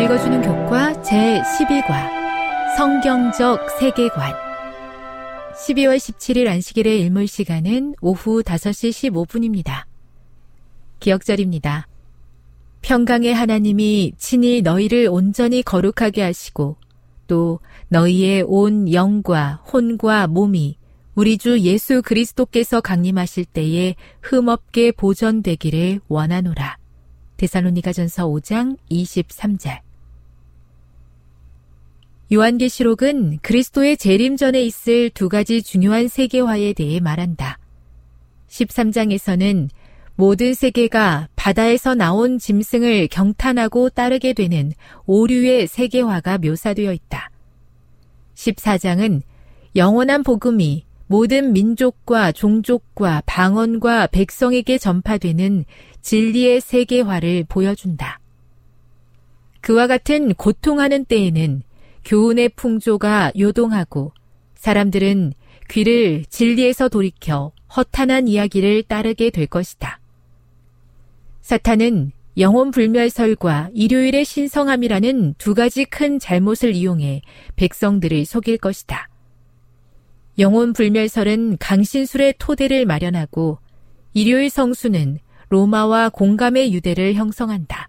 읽어주는 교과 제12과 성경적 세계관 12월 17일 안식일의 일몰 시간은 오후 5시 15분입니다. 기억절입니다. 평강의 하나님이 친히 너희를 온전히 거룩하게 하시고 또 너희의 온 영과 혼과 몸이 우리 주 예수 그리스도께서 강림하실 때에 흠없게 보존되기를 원하노라. 데살로니가 전서 5장 23절. 요한계시록은 그리스도의 재림 전에 있을 두 가지 중요한 세계화에 대해 말한다. 13장에서는 모든 세계가 바다에서 나온 짐승을 경탄하고 따르게 되는 오류의 세계화가 묘사되어 있다. 14장은 영원한 복음이 모든 민족과 종족과 방언과 백성에게 전파되는 진리의 세계화를 보여준다. 그와 같은 고통하는 때에는 교훈의 풍조가 요동하고 사람들은 귀를 진리에서 돌이켜 허탄한 이야기를 따르게 될 것이다. 사탄은 영혼 불멸설과 일요일의 신성함이라는 두 가지 큰 잘못을 이용해 백성들을 속일 것이다. 영혼 불멸설은 강신술의 토대를 마련하고 일요일 성수는 로마와 공감의 유대를 형성한다.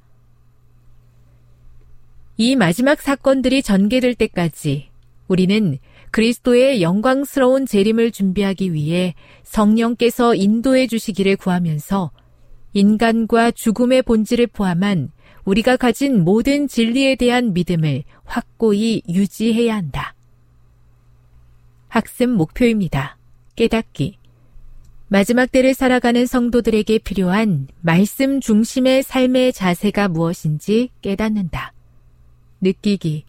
이 마지막 사건들이 전개될 때까지 우리는 그리스도의 영광스러운 재림을 준비하기 위해 성령께서 인도해 주시기를 구하면서 인간과 죽음의 본질을 포함한 우리가 가진 모든 진리에 대한 믿음을 확고히 유지해야 한다. 학습 목표입니다. 깨닫기. 마지막 때를 살아가는 성도들에게 필요한 말씀 중심의 삶의 자세가 무엇인지 깨닫는다. 느끼기.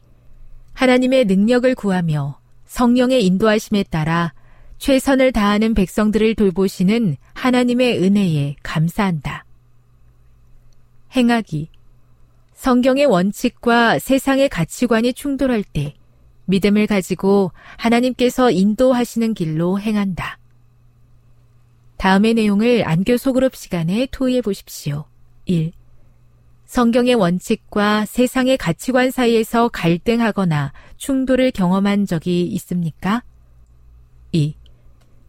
하나님의 능력을 구하며 성령의 인도하심에 따라 최선을 다하는 백성들을 돌보시는 하나님의 은혜에 감사한다. 행하기. 성경의 원칙과 세상의 가치관이 충돌할 때 믿음을 가지고 하나님께서 인도하시는 길로 행한다. 다음의 내용을 안교 소그룹 시간에 토의해 보십시오. 1. 성경의 원칙과 세상의 가치관 사이에서 갈등하거나 충돌을 경험한 적이 있습니까? 2.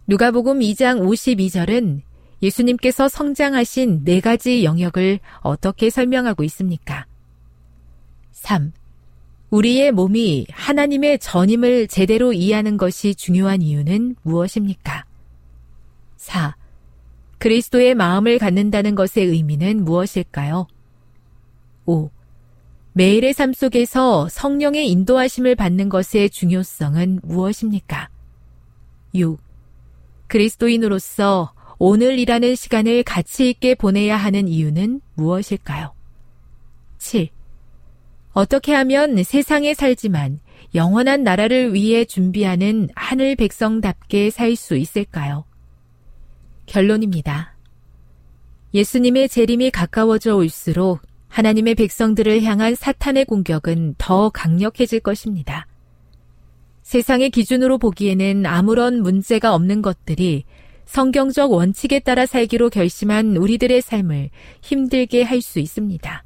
누가복음 2장 52절은 예수님께서 성장하신 네 가지 영역을 어떻게 설명하고 있습니까? 3. 우리의 몸이 하나님의 전임을 제대로 이해하는 것이 중요한 이유는 무엇입니까? 4. 그리스도의 마음을 갖는다는 것의 의미는 무엇일까요? 5. 매일의 삶 속에서 성령의 인도하심을 받는 것의 중요성은 무엇입니까? 6. 그리스도인으로서 오늘이라는 시간을 가치 있게 보내야 하는 이유는 무엇일까요? 7. 어떻게 하면 세상에 살지만 영원한 나라를 위해 준비하는 하늘 백성답게 살 수 있을까요? 결론입니다. 예수님의 재림이 가까워져 올수록 하나님의 백성들을 향한 사탄의 공격은 더 강력해질 것입니다. 세상의 기준으로 보기에는 아무런 문제가 없는 것들이 성경적 원칙에 따라 살기로 결심한 우리들의 삶을 힘들게 할 수 있습니다.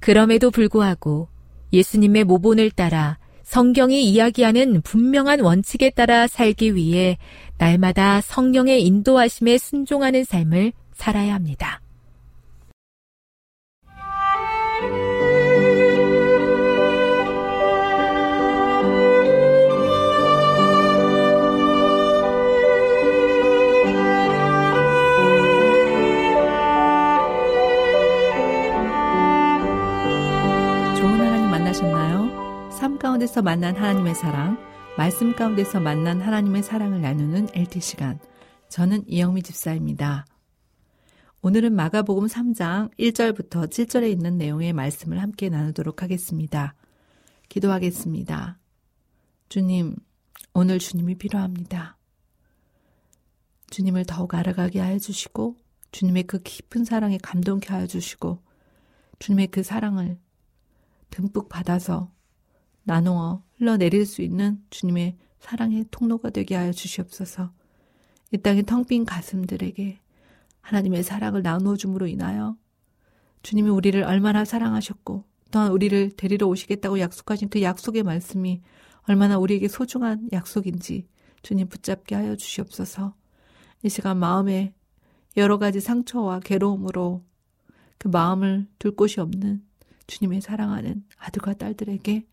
그럼에도 불구하고 예수님의 모본을 따라 성경이 이야기하는 분명한 원칙에 따라 살기 위해 날마다 성령의 인도하심에 순종하는 삶을 살아야 합니다. 가운데서 만난 하나님의 사랑, 말씀 가운데서 만난 하나님의 사랑을 나누는 LT 시간. 저는 이영미 집사입니다. 오늘은 마가복음 3장 1절부터 7절에 있는 내용의 말씀을 함께 나누도록 하겠습니다. 기도하겠습니다. 주님, 오늘 주님이 필요합니다. 주님을 더욱 알아가게 하여 주시고, 주님의 그 깊은 사랑에 감동케 하여 주시고, 주님의 그 사랑을 듬뿍 받아서 나누어 흘러내릴 수 있는 주님의 사랑의 통로가 되게 하여 주시옵소서. 이 땅의 텅 빈 가슴들에게 하나님의 사랑을 나누어 줌으로 인하여 주님이 우리를 얼마나 사랑하셨고 또한 우리를 데리러 오시겠다고 약속하신 그 약속의 말씀이 얼마나 우리에게 소중한 약속인지 주님 붙잡게 하여 주시옵소서. 이 시간 마음에 여러 가지 상처와 괴로움으로 그 마음을 둘 곳이 없는 주님의 사랑하는 아들과 딸들에게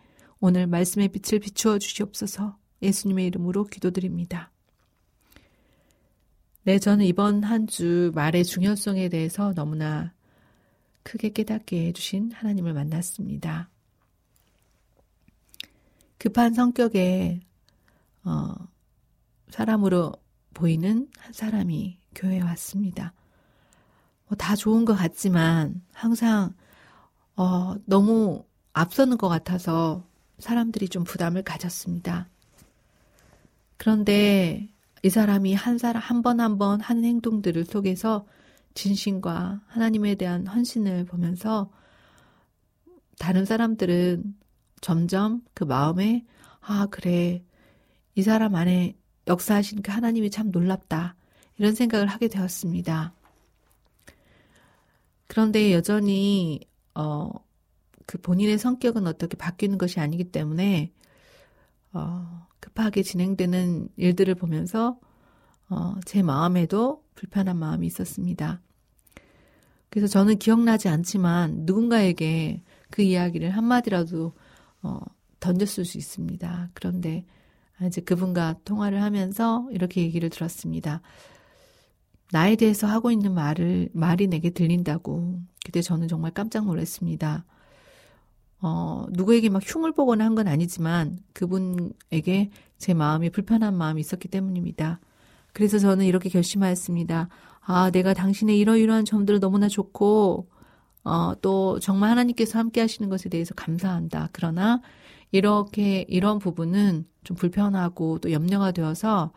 오늘 말씀의 빛을 비추어 주시옵소서 예수님의 이름으로 기도드립니다. 네, 저는 이번 한 주 말의 중요성에 대해서 너무나 크게 깨닫게 해주신 하나님을 만났습니다. 급한 성격의 어, 사람으로 보이는 한 사람이 교회에 왔습니다. 뭐 다 좋은 것 같지만 항상 어, 너무 앞서는 것 같아서 사람들이 좀 부담을 가졌습니다. 그런데 이 사람이 한 사람 한 번 한 번 하는 행동들을 속에서 진심과 하나님에 대한 헌신을 보면서 다른 사람들은 점점 그 마음에 아 그래 이 사람 안에 역사하신 그 하나님이 참 놀랍다 이런 생각을 하게 되었습니다. 그런데 여전히 어 그 본인의 성격은 어떻게 바뀌는 것이 아니기 때문에 어, 급하게 진행되는 일들을 보면서 어, 제 마음에도 불편한 마음이 있었습니다. 그래서 저는 기억나지 않지만 누군가에게 그 이야기를 한마디라도 어, 던졌을 수 있습니다. 그런데 이제 그분과 통화를 하면서 이렇게 얘기를 들었습니다. 나에 대해서 하고 있는 말을 말이 내게 들린다고. 그때 저는 정말 깜짝 놀랐습니다. 어, 누구에게 막 흉을 보거나 한 건 아니지만 그분에게 제 마음이 불편한 마음이 있었기 때문입니다. 그래서 저는 이렇게 결심하였습니다. 아, 내가 당신의 이러이러한 점들을 너무나 좋고, 어, 또 정말 하나님께서 함께 하시는 것에 대해서 감사한다. 그러나 이렇게, 이런 부분은 좀 불편하고 또 염려가 되어서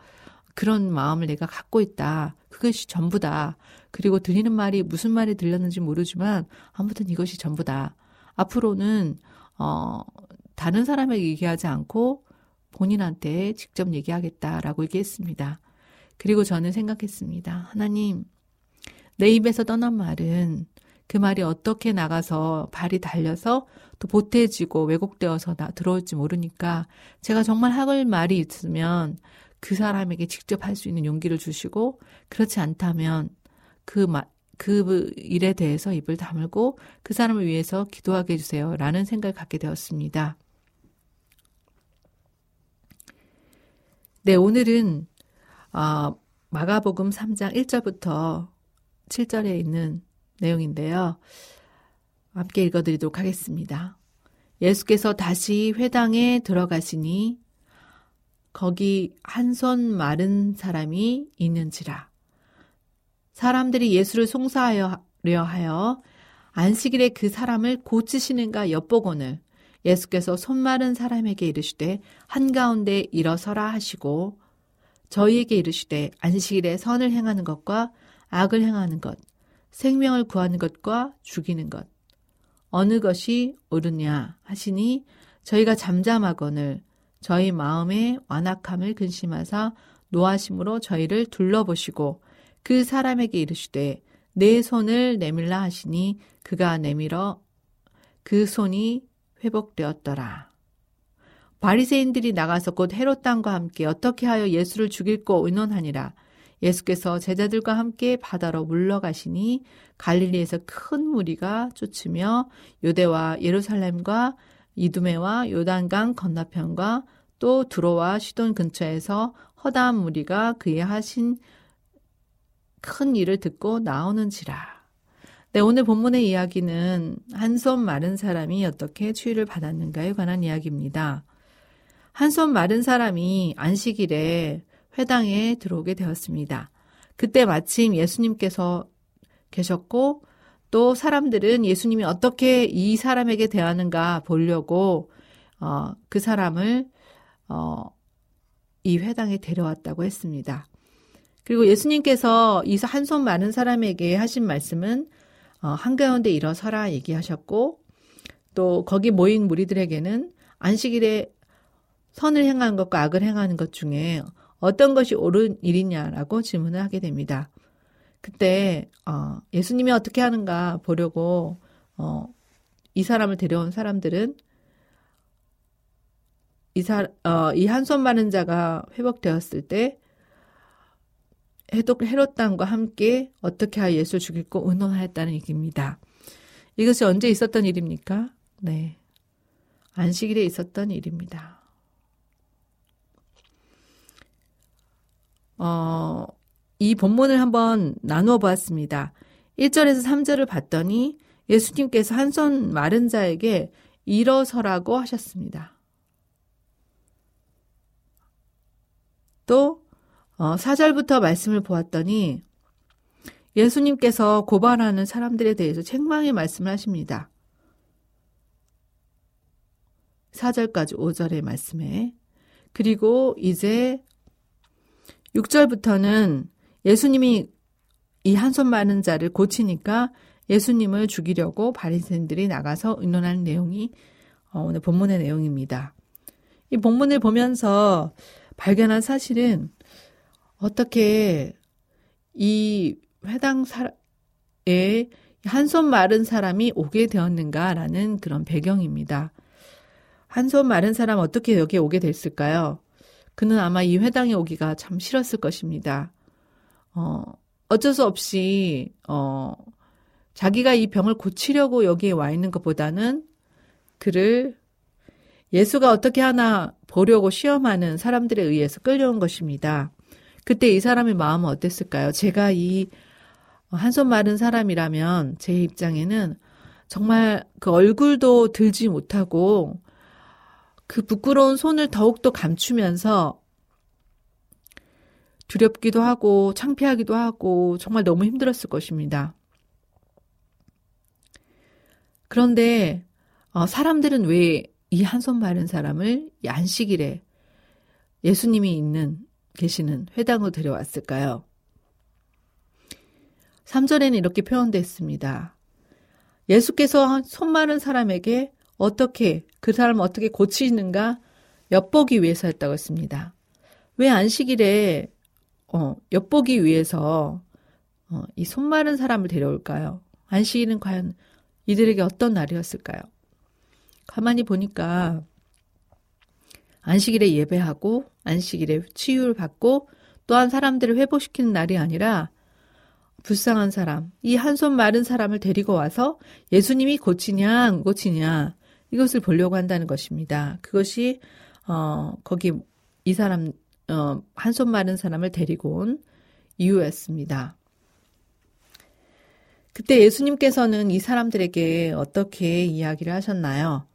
그런 마음을 내가 갖고 있다. 그것이 전부다. 그리고 들리는 말이 무슨 말이 들렸는지 모르지만 아무튼 이것이 전부다. 앞으로는 어 다른 사람에게 얘기하지 않고 본인한테 직접 얘기하겠다라고 얘기했습니다. 그리고 저는 생각했습니다. 하나님, 내 입에서 떠난 말은 그 말이 어떻게 나가서 발이 달려서 또 보태지고 왜곡되어서 나, 들어올지 모르니까 제가 정말 하을 말이 있으면 그 사람에게 직접 할 수 있는 용기를 주시고 그렇지 않다면 그 말, 그 일에 대해서 입을 다물고 그 사람을 위해서 기도하게 해주세요. 라는 생각을 갖게 되었습니다. 네, 오늘은, 어, 마가복음 3장 1절부터 7절에 있는 내용인데요. 함께 읽어드리도록 하겠습니다. 예수께서 다시 회당에 들어가시니 거기 한 손 마른 사람이 있는지라. 사람들이 예수를 송사하려 하여 안식일에 그 사람을 고치시는가 엿보고는 예수께서 손 마른 사람에게 이르시되 한가운데 일어서라 하시고 저희에게 이르시되 안식일에 선을 행하는 것과 악을 행하는 것, 생명을 구하는 것과 죽이는 것, 어느 것이 옳으냐 하시니 저희가 잠잠하거늘 저희 마음의 완악함을 근심하사 노하심으로 저희를 둘러보시고 그 사람에게 이르시되 내 손을 내밀라 하시니 그가 내밀어 그 손이 회복되었더라. 바리새인들이 나가서 곧 헤롯 땅과 함께 어떻게 하여 예수를 죽일고 의논하니라. 예수께서 제자들과 함께 바다로 물러가시니 갈릴리에서 큰 무리가 쫓으며 요대와 예루살렘과 이두메와 요단강 건너편과 또 두로와 시돈 근처에서 허다한 무리가 그의 하신 큰 일을 듣고 나오는지라. 네, 오늘 본문의 이야기는 한손 마른 사람이 어떻게 추위를 받았는가에 관한 이야기입니다. 한손 마른 사람이 안식일에 회당에 들어오게 되었습니다. 그때 마침 예수님께서 계셨고 또 사람들은 예수님이 어떻게 이 사람에게 대하는가 보려고 어, 그 사람을 어, 이 회당에 데려왔다고 했습니다. 그리고 예수님께서 이 한 손 많은 사람에게 하신 말씀은 어, 한가운데 일어서라 얘기하셨고 또 거기 모인 무리들에게는 안식일에 선을 행하는 것과 악을 행하는 것 중에 어떤 것이 옳은 일이냐라고 질문을 하게 됩니다. 그때 어, 예수님이 어떻게 하는가 보려고 어, 이 사람을 데려온 사람들은 이 사, 어, 이 한 손 많은 자가 회복되었을 때 헤롯 땅과 함께 어떻게 하여 예수를 죽이고 의논하였다는 얘기입니다. 이것이 언제 있었던 일입니까? 네. 안식일에 있었던 일입니다. 어, 이 본문을 한번 나누어 보았습니다. 1절에서 3절을 봤더니 예수님께서 한 손 마른 자에게 일어서라고 하셨습니다. 또 어, 4절부터 말씀을 보았더니 예수님께서 고발하는 사람들에 대해서 책망의 말씀을 하십니다. 4절까지 5절의 말씀에 그리고 이제 6절부터는 예수님이 이 한 손 많은 자를 고치니까 예수님을 죽이려고 바리새인들이 나가서 의논하는 내용이 어, 오늘 본문의 내용입니다. 이 본문을 보면서 발견한 사실은 어떻게 이 회당 사에 한 손 마른 사람이 오게 되었는가라는 그런 배경입니다. 한 손 마른 사람 어떻게 여기에 오게 됐을까요? 그는 아마 이 회당에 오기가 참 싫었을 것입니다. 어, 어쩔 수 없이, 어, 자기가 이 병을 고치려고 여기에 와 있는 것보다는 그를 예수가 어떻게 하나 보려고 시험하는 사람들에 의해서 끌려온 것입니다. 그때 이 사람의 마음은 어땠을까요? 제가 이 한 손 마른 사람이라면 제 입장에는 정말 그 얼굴도 들지 못하고 그 부끄러운 손을 더욱더 감추면서 두렵기도 하고 창피하기도 하고 정말 너무 힘들었을 것입니다. 그런데 어, 사람들은 왜 이 한 손 마른 사람을 안식일에 예수님이 있는 계시는 회당으로 데려왔을까요? 3절에는 이렇게 표현됐습니다. 예수께서 손 마른 사람에게 어떻게 그 사람을 어떻게 고치는가 엿보기 위해서였다고 했습니다. 왜 안식일에 어, 엿보기 위해서 어, 이 손 마른 사람을 데려올까요? 안식일은 과연 이들에게 어떤 날이었을까요? 가만히 보니까 안식일에 예배하고 안식일에 치유를 받고 또한 사람들을 회복시키는 날이 아니라 불쌍한 사람, 이 한 손 마른 사람을 데리고 와서 예수님이 고치냐 안 고치냐 이것을 보려고 한다는 것입니다. 그것이 어 거기 이 사람 어, 한 손 마른 사람을 데리고 온 이유였습니다. 그때 예수님께서는 이 사람들에게 어떻게 이야기를 하셨나요?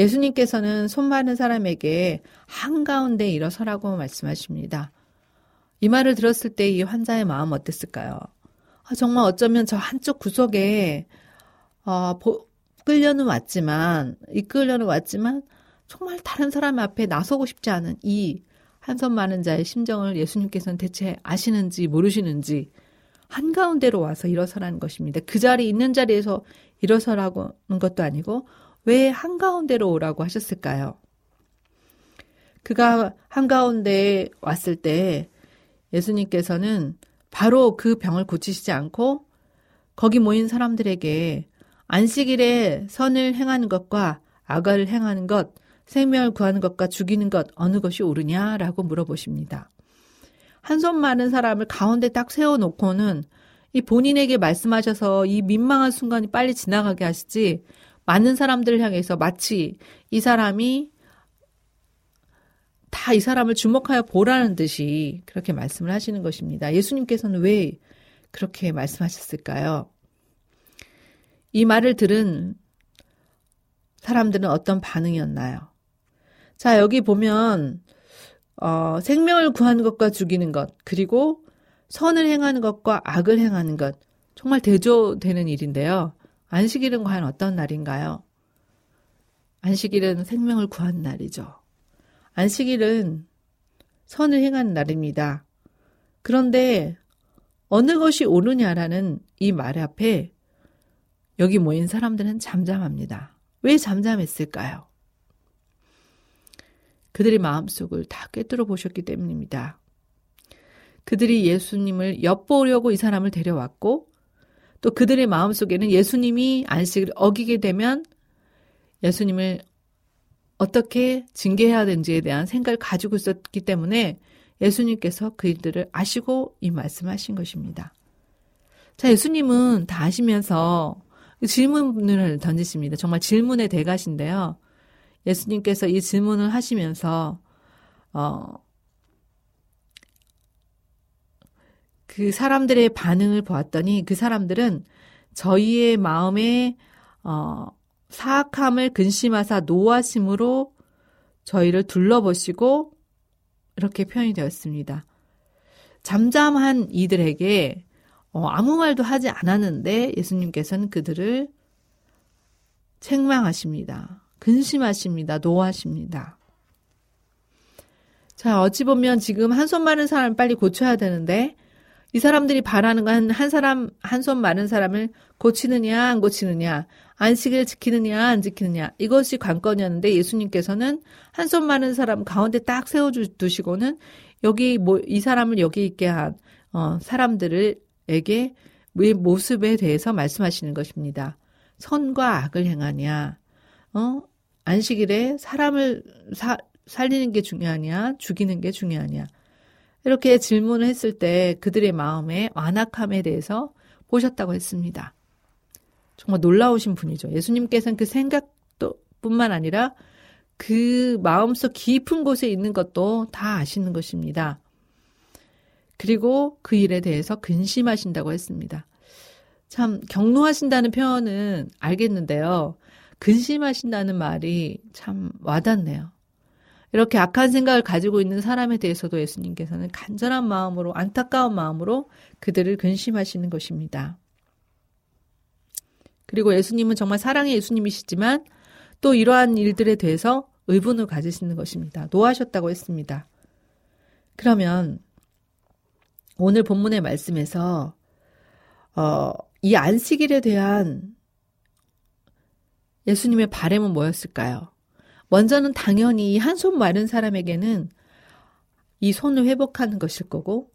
예수님께서는 손 마른 사람에게 한가운데 일어서라고 말씀하십니다. 이 말을 들었을 때 이 환자의 마음 어땠을까요? 아, 정말 어쩌면 저 한쪽 구석에 어, 보, 끌려는 왔지만 이끌려는 왔지만 정말 다른 사람 앞에 나서고 싶지 않은 이 한손 많은 자의 심정을 예수님께서는 대체 아시는지 모르시는지 한가운데로 와서 일어서라는 것입니다. 그 자리 있는 자리에서 일어서라는 것도 아니고 왜 한가운데로 오라고 하셨을까요? 그가 한가운데에 왔을 때 예수님께서는 바로 그 병을 고치시지 않고 거기 모인 사람들에게 안식일에 선을 행하는 것과 악을 행하는 것, 생명을 구하는 것과 죽이는 것 어느 것이 옳으냐라고 물어보십니다. 한 손 많은 사람을 가운데 딱 세워놓고는 이 본인에게 말씀하셔서 이 민망한 순간이 빨리 지나가게 하시지 많은 사람들을 향해서 마치 이 사람이 다 이 사람을 주목하여 보라는 듯이 그렇게 말씀을 하시는 것입니다. 예수님께서는 왜 그렇게 말씀하셨을까요? 이 말을 들은 사람들은 어떤 반응이었나요? 자, 여기 보면, 어, 생명을 구하는 것과 죽이는 것, 그리고 선을 행하는 것과 악을 행하는 것, 정말 대조되는 일인데요. 안식일은 과연 어떤 날인가요? 안식일은 생명을 구하는 날이죠. 안식일은 선을 행하는 날입니다. 그런데 어느 것이 옳으냐라는 이 말 앞에 여기 모인 사람들은 잠잠합니다. 왜 잠잠했을까요? 그들의 마음속을 다 꿰뚫어 보셨기 때문입니다. 그들이 예수님을 엿보려고 이 사람을 데려왔고 또 그들의 마음 속에는 예수님이 안식을 어기게 되면 예수님을 어떻게 징계해야 되는지에 대한 생각을 가지고 있었기 때문에 예수님께서 그들을 아시고 이 말씀하신 것입니다. 자, 예수님은 다 아시면서 질문을 던지십니다. 정말 질문의 대가신데요. 예수님께서 이 질문을 하시면서 어, 그 사람들의 반응을 보았더니 그 사람들은 저희의 마음에 어, 사악함을 근심하사 노하심으로 저희를 둘러보시고 이렇게 표현이 되었습니다. 잠잠한 이들에게 어, 아무 말도 하지 않았는데 예수님께서는 그들을 책망하십니다. 근심하십니다. 노하십니다. 자, 어찌 보면 지금 한 손 마른 사람 빨리 고쳐야 되는데 이 사람들이 바라는 건 한 사람, 한손 마른 사람을 고치느냐, 안 고치느냐, 안식을 지키느냐, 안 지키느냐, 이것이 관건이었는데 예수님께서는 한손 마른 사람 가운데 딱 세워두시고는 여기 뭐, 이 사람을 여기 있게 한, 어, 사람들을 에게 모습에 대해서 말씀하시는 것입니다. 선과 악을 행하냐, 어? 안식일에 사람을 사, 살리는 게 중요하냐, 죽이는 게 중요하냐. 이렇게 질문을 했을 때 그들의 마음의 완악함에 대해서 보셨다고 했습니다. 정말 놀라우신 분이죠. 예수님께서는 그 생각도 뿐만 아니라 그 마음속 깊은 곳에 있는 것도 다 아시는 것입니다. 그리고 그 일에 대해서 근심하신다고 했습니다. 참 경로하신다는 표현은 알겠는데요. 근심하신다는 말이 참 와닿네요. 이렇게 악한 생각을 가지고 있는 사람에 대해서도 예수님께서는 간절한 마음으로 안타까운 마음으로 그들을 근심하시는 것입니다. 그리고 예수님은 정말 사랑의 예수님이시지만 또 이러한 일들에 대해서 의분을 가지시는 것입니다. 노하셨다고 했습니다. 그러면 오늘 본문의 말씀에서 어, 이 안식일에 대한 예수님의 바램은 뭐였을까요? 먼저는 당연히 한 손 마른 사람에게는 이 손을 회복하는 것일 거고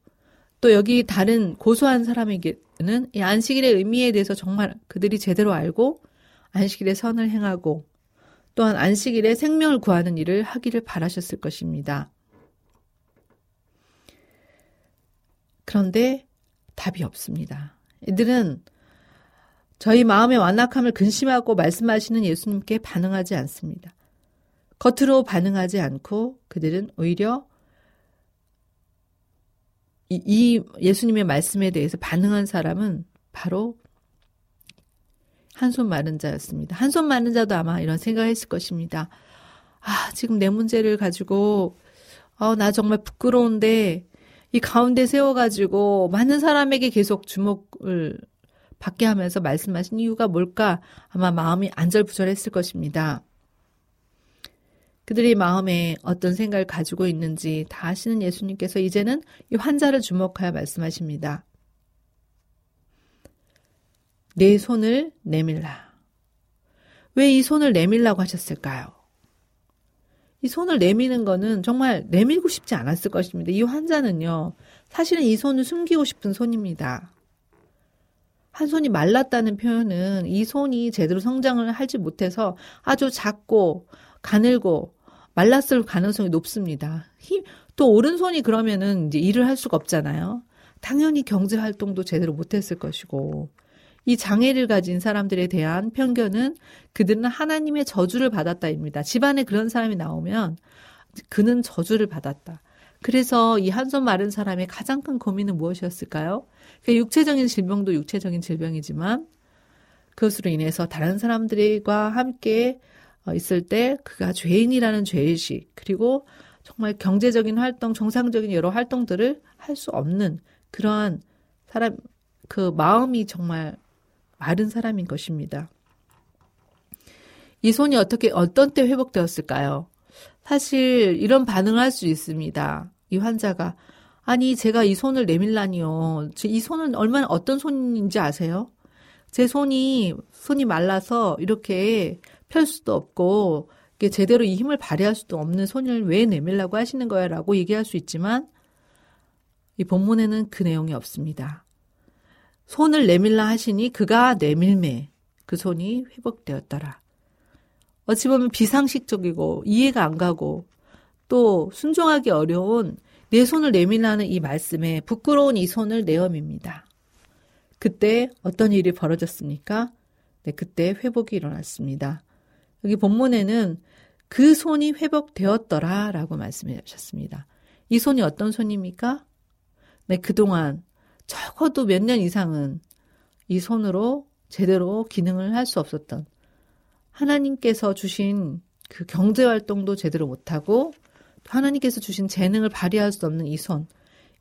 또 여기 다른 고소한 사람에게는 이 안식일의 의미에 대해서 정말 그들이 제대로 알고 안식일에 선을 행하고 또한 안식일에 생명을 구하는 일을 하기를 바라셨을 것입니다. 그런데 답이 없습니다. 이들은 저희 마음의 완악함을 근심하고 말씀하시는 예수님께 반응하지 않습니다. 겉으로 반응하지 않고 그들은 오히려 이, 이 예수님의 말씀에 대해서 반응한 사람은 바로 한 손 마른 자였습니다. 한 손 마른 자도 아마 이런 생각을 했을 것입니다. 아, 지금 내 문제를 가지고, 어, 나 정말 부끄러운데, 이 가운데 세워가지고 많은 사람에게 계속 주목을 받게 하면서 말씀하신 이유가 뭘까? 아마 마음이 안절부절했을 것입니다. 그들이 마음에 어떤 생각을 가지고 있는지 다 아시는 예수님께서 이제는 이 환자를 주목하여 말씀하십니다. 내 손을 내밀라. 왜 이 손을 내밀라고 하셨을까요? 이 손을 내미는 거는 정말 내밀고 싶지 않았을 것입니다. 이 환자는요, 사실은 이 손을 숨기고 싶은 손입니다. 한 손이 말랐다는 표현은 이 손이 제대로 성장을 하지 못해서 아주 작고 가늘고 말랐을 가능성이 높습니다. 힘, 또 오른손이 그러면은 이제 일을 할 수가 없잖아요. 당연히 경제 활동도 제대로 못했을 것이고, 이 장애를 가진 사람들에 대한 편견은 그들은 하나님의 저주를 받았다입니다. 집안에 그런 사람이 나오면 그는 저주를 받았다. 그래서 이 한 손 마른 사람의 가장 큰 고민은 무엇이었을까요? 그 육체적인 질병도 육체적인 질병이지만 그것으로 인해서 다른 사람들과 함께 어, 있을 때 그가 죄인이라는 죄의식 그리고 정말 경제적인 활동, 정상적인 여러 활동들을 할 수 없는 그러한 사람 그 마음이 정말 마른 사람인 것입니다. 이 손이 어떻게 어떤 때 회복되었을까요? 사실 이런 반응을 할 수 있습니다. 이 환자가 아니 제가 이 손을 내밀라니요. 이 손은 얼마나 어떤 손인지 아세요? 제 손이 손이 말라서 이렇게 펼 수도 없고 제대로 이 힘을 발휘할 수도 없는 손을 왜 내밀라고 하시는 거야라고 얘기할 수 있지만 이 본문에는 그 내용이 없습니다. 손을 내밀라 하시니 그가 내밀매 그 손이 회복되었더라. 어찌 보면 비상식적이고 이해가 안 가고 또 순종하기 어려운 내 손을 내밀라는 이 말씀에 부끄러운 이 손을 내어밉니다. 그때 어떤 일이 벌어졌습니까? 네, 그때 회복이 일어났습니다. 여기 본문에는 그 손이 회복되었더라 라고 말씀해 주셨습니다. 이 손이 어떤 손입니까? 네, 그동안 적어도 몇 년 이상은 이 손으로 제대로 기능을 할 수 없었던 하나님께서 주신 그 경제 활동도 제대로 못하고 하나님께서 주신 재능을 발휘할 수 없는 이 손,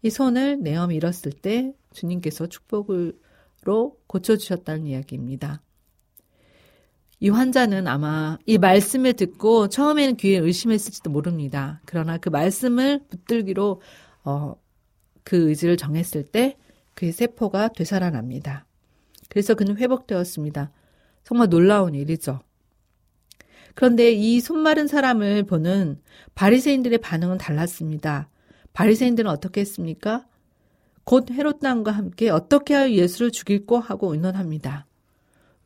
이 손을 내어 밀었을 때 주님께서 축복으로 고쳐주셨다는 이야기입니다. 이 환자는 아마 이 말씀을 듣고 처음에는 귀에 의심했을지도 모릅니다. 그러나 그 말씀을 붙들기로 어, 그 의지를 정했을 때 그의 세포가 되살아납니다. 그래서 그는 회복되었습니다. 정말 놀라운 일이죠. 그런데 이 손마른 사람을 보는 바리새인들의 반응은 달랐습니다. 바리새인들은 어떻게 했습니까? 곧 헤롯 당과 함께 어떻게 하여 예수를 죽일고 하고 의논합니다.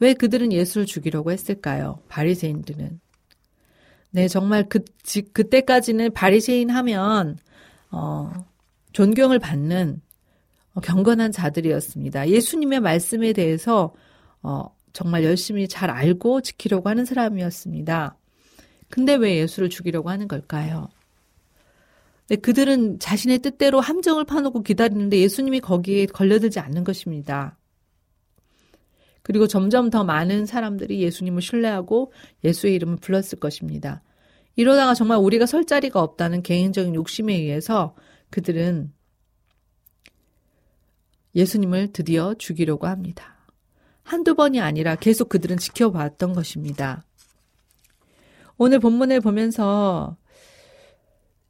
왜 그들은 예수를 죽이려고 했을까요? 바리새인들은 네 정말 그 그때까지는 바리새인 하면 어 존경을 받는 어, 경건한 자들이었습니다. 예수님의 말씀에 대해서 어, 정말 열심히 잘 알고 지키려고 하는 사람이었습니다. 근데 왜 예수를 죽이려고 하는 걸까요? 네, 그들은 자신의 뜻대로 함정을 파놓고 기다리는데 예수님이 거기에 걸려들지 않는 것입니다. 그리고 점점 더 많은 사람들이 예수님을 신뢰하고 예수의 이름을 불렀을 것입니다. 이러다가 정말 우리가 설 자리가 없다는 개인적인 욕심에 의해서 그들은 예수님을 드디어 죽이려고 합니다. 한두 번이 아니라 계속 그들은 지켜봤던 것입니다. 오늘 본문을 보면서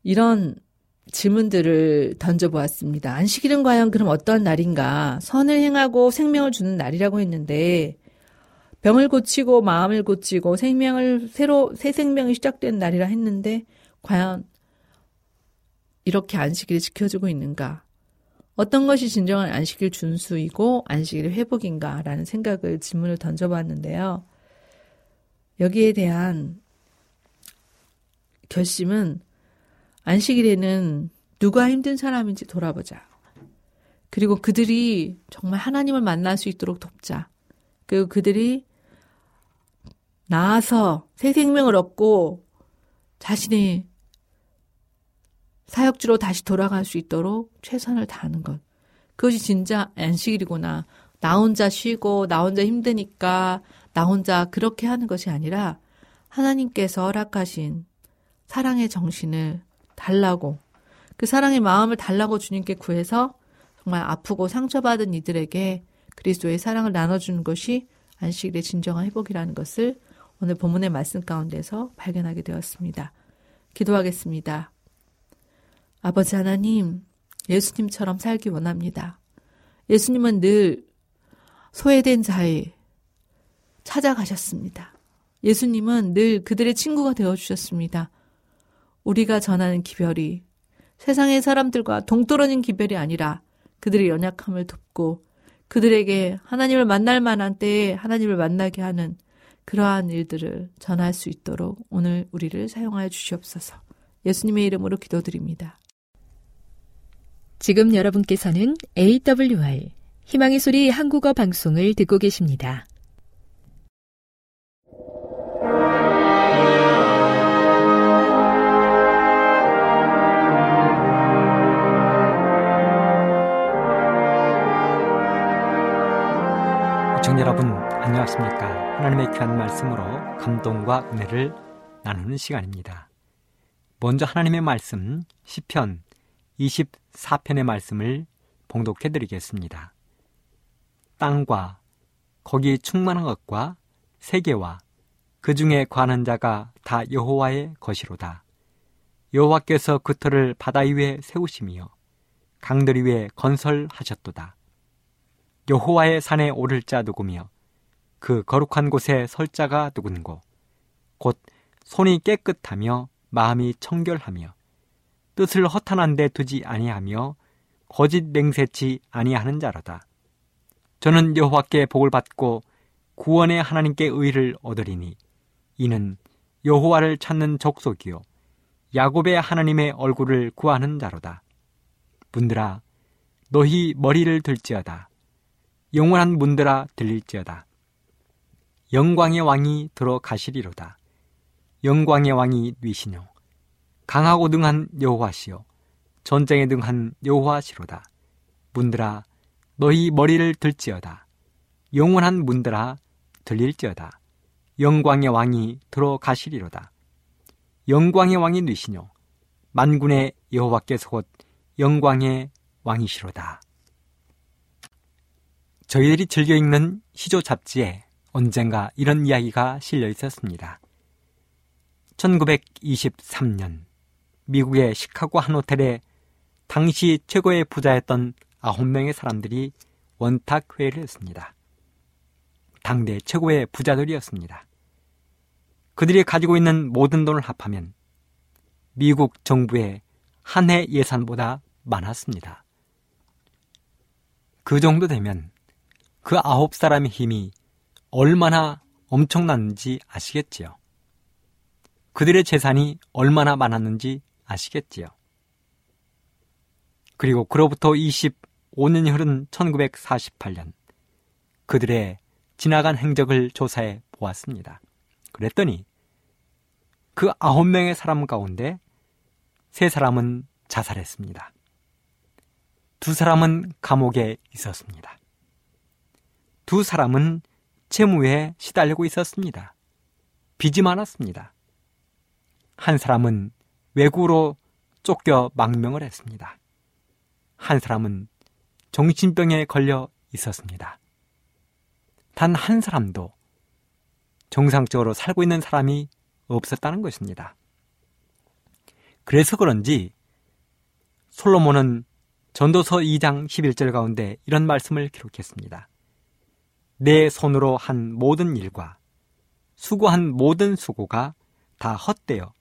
이런 질문들을 던져보았습니다. 안식일은 과연 그럼 어떠한 날인가? 선을 행하고 생명을 주는 날이라고 했는데, 병을 고치고 마음을 고치고 생명을 새로, 새 생명이 시작된 날이라 했는데, 과연 이렇게 안식일을 지켜주고 있는가? 어떤 것이 진정한 안식일 준수이고 안식일의 회복인가라는 생각을 질문을 던져봤는데요. 여기에 대한 결심은 안식일에는 누가 힘든 사람인지 돌아보자. 그리고 그들이 정말 하나님을 만날 수 있도록 돕자. 그리고 그들이 나아서 새 생명을 얻고 자신의 사역지로 다시 돌아갈 수 있도록 최선을 다하는 것. 그것이 진짜 안식일이구나. 나 혼자 쉬고 나 혼자 힘드니까 나 혼자 그렇게 하는 것이 아니라 하나님께서 허락하신 사랑의 정신을 달라고 그 사랑의 마음을 달라고 주님께 구해서 정말 아프고 상처받은 이들에게 그리스도의 사랑을 나눠주는 것이 안식일의 진정한 회복이라는 것을 오늘 본문의 말씀 가운데서 발견하게 되었습니다. 기도하겠습니다. 아버지 하나님, 예수님처럼 살기 원합니다. 예수님은 늘 소외된 자에 찾아가셨습니다. 예수님은 늘 그들의 친구가 되어 주셨습니다. 우리가 전하는 기별이 세상의 사람들과 동떨어진 기별이 아니라 그들의 연약함을 돕고 그들에게 하나님을 만날 만한 때에 하나님을 만나게 하는 그러한 일들을 전할 수 있도록 오늘 우리를 사용하여 주시옵소서. 예수님의 이름으로 기도드립니다. 지금 여러분께서는 AWR 희망의 소리 한국어 방송을 듣고 계십니다. 시청자 여러분 안녕하십니까? 하나님의 귀한 말씀으로 감동과 은혜를 나누는 시간입니다. 먼저 하나님의 말씀 시편 24편의 말씀을 봉독해 드리겠습니다. 땅과 거기 충만한 것과 세계와 그 중에 관한 자가 다 여호와의 것이로다. 여호와께서 그 터를 바다 위에 세우시며 강들 위에 건설하셨도다 여호와의 산에 오를 자 누구며 그 거룩한 곳에 설 자가 누군고 곧 손이 깨끗하며 마음이 청결하며 뜻을 허탄한 데 두지 아니하며 거짓 맹세치 아니하는 자로다. 저는 여호와께 복을 받고 구원의 하나님께 의를 얻으리니 이는 여호와를 찾는 족속이요 야곱의 하나님의 얼굴을 구하는 자로다. 분들아 너희 머리를 들지어다. 영원한 문들아 들릴지어다. 영광의 왕이 들어가시리로다. 영광의 왕이 뉘시뇨. 강하고 능한 여호와시요. 전쟁에 능한 여호와시로다. 문들아 너희 머리를 들지어다. 영원한 문들아 들릴지어다. 영광의 왕이 들어가시리로다. 영광의 왕이 뉘시뇨. 만군의 여호와께서 곧 영광의 왕이시로다. 저희들이 즐겨 읽는 시조 잡지에 언젠가 이런 이야기가 실려 있었습니다. 1923년 미국의 시카고 한 호텔에 당시 최고의 부자였던 9명의 사람들이 원탁 회의를 했습니다. 당대 최고의 부자들이었습니다. 그들이 가지고 있는 모든 돈을 합하면 미국 정부의 한 해 예산보다 많았습니다. 그 정도 되면 그 아홉 사람의 힘이 얼마나 엄청났는지 아시겠지요? 그들의 재산이 얼마나 많았는지 아시겠지요? 그리고 그로부터 25년이 흐른 1948년 그들의 지나간 행적을 조사해 보았습니다. 그랬더니 그 아홉 명의 사람 가운데 세 사람은 자살했습니다. 두 사람은 감옥에 있었습니다. 두 사람은 채무에 시달리고 있었습니다. 빚이 많았습니다. 한 사람은 외구로 쫓겨 망명을 했습니다. 한 사람은 정신병에 걸려 있었습니다. 단 한 사람도 정상적으로 살고 있는 사람이 없었다는 것입니다. 그래서 그런지 솔로몬은 전도서 2장 11절 가운데 이런 말씀을 기록했습니다. 내 손으로 한 모든 일과 수고한 모든 수고가 다 헛되어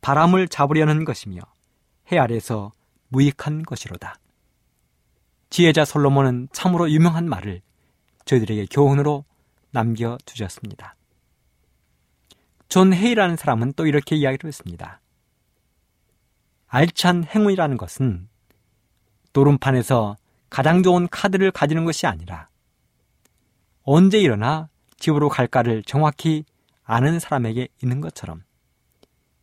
바람을 잡으려는 것이며 해 아래서 무익한 것이로다. 지혜자 솔로몬은 참으로 유명한 말을 저희들에게 교훈으로 남겨주셨습니다. 존 헤이라는 사람은 또 이렇게 이야기를 했습니다. 알찬 행운이라는 것은 노름판에서 가장 좋은 카드를 가지는 것이 아니라 언제 일어나 집으로 갈까를 정확히 아는 사람에게 있는 것처럼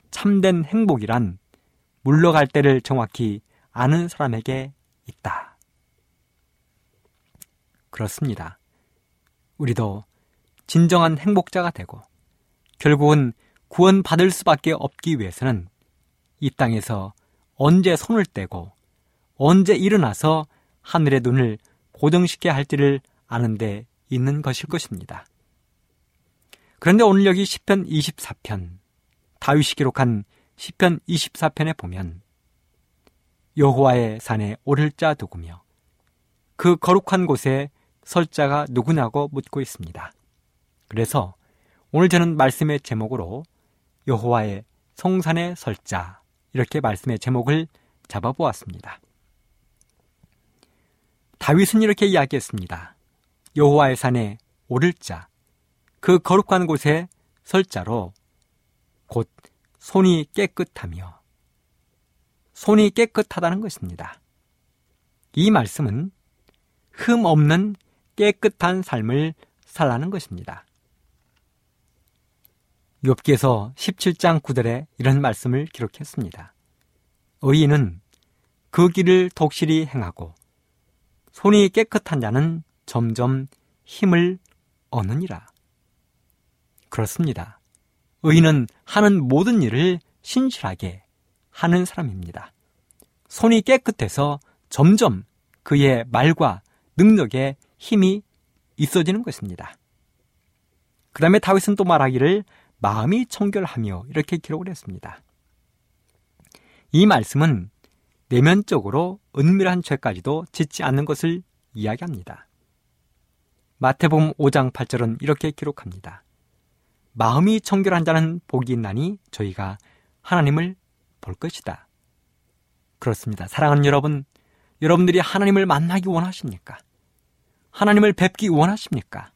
참된 행복이란 물러갈 때를 정확히 아는 사람에게 있다. 그렇습니다. 우리도 진정한 행복자가 되고 결국은 구원받을 수밖에 없기 위해서는 이 땅에서 언제 손을 떼고 언제 일어나서 하늘의 눈을 고정시켜야 할지를 아는데 있는 것일 것입니다. 그런데 오늘 여기 10편 24편 다윗이 기록한 10편 24편에 보면 여호와의 산에 오를 자 누구며 그 거룩한 곳에 설 자가 누구냐고 묻고 있습니다. 그래서 오늘 저는 말씀의 제목으로 여호와의 성산에 설 자 이렇게 말씀의 제목을 잡아보았습니다. 다윗은 이렇게 이야기했습니다. 여호와의 산에 오를 자, 그 거룩한 곳에 설 자로 곧 손이 깨끗하며 손이 깨끗하다는 것입니다. 이 말씀은 흠 없는 깨끗한 삶을 살라는 것입니다. 욥기에서 17장 9절에 이런 말씀을 기록했습니다. 의인은 그 길을 독실히 행하고 손이 깨끗한 자는 점점 힘을 얻느니라. 그렇습니다. 의인은 하는 모든 일을 신실하게 하는 사람입니다. 손이 깨끗해서 점점 그의 말과 능력에 힘이 있어지는 것입니다. 그 다음에 다윗은 또 말하기를 마음이 청결하며 이렇게 기록을 했습니다. 이 말씀은 내면적으로 은밀한 죄까지도 짓지 않는 것을 이야기합니다. 마태복음 5장 8절은 이렇게 기록합니다. 마음이 청결한 자는 복이 있나니 저희가 하나님을 볼 것이다. 그렇습니다. 사랑하는 여러분, 여러분들이 하나님을 만나기 원하십니까? 하나님을 뵙기 원하십니까?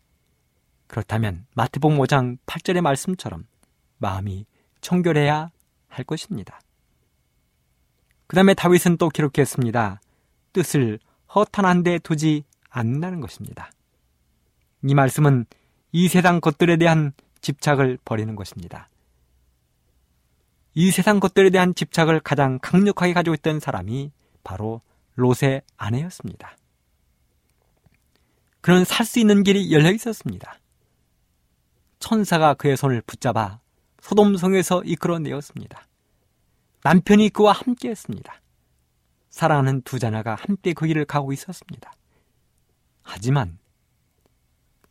그렇다면 마태복음 5장 8절의 말씀처럼 마음이 청결해야 할 것입니다. 그 다음에 다윗은 또 기록했습니다. 뜻을 허탄한 데 두지 않는다는 것입니다. 이 말씀은 이 세상 것들에 대한 집착을 버리는 것입니다. 이 세상 것들에 대한 집착을 가장 강력하게 가지고 있던 사람이 바로 롯의 아내였습니다. 그는 살 수 있는 길이 열려 있었습니다. 천사가 그의 손을 붙잡아 소돔성에서 이끌어내었습니다. 남편이 그와 함께 했습니다. 사랑하는 두 자녀가 함께 그 길을 가고 있었습니다. 하지만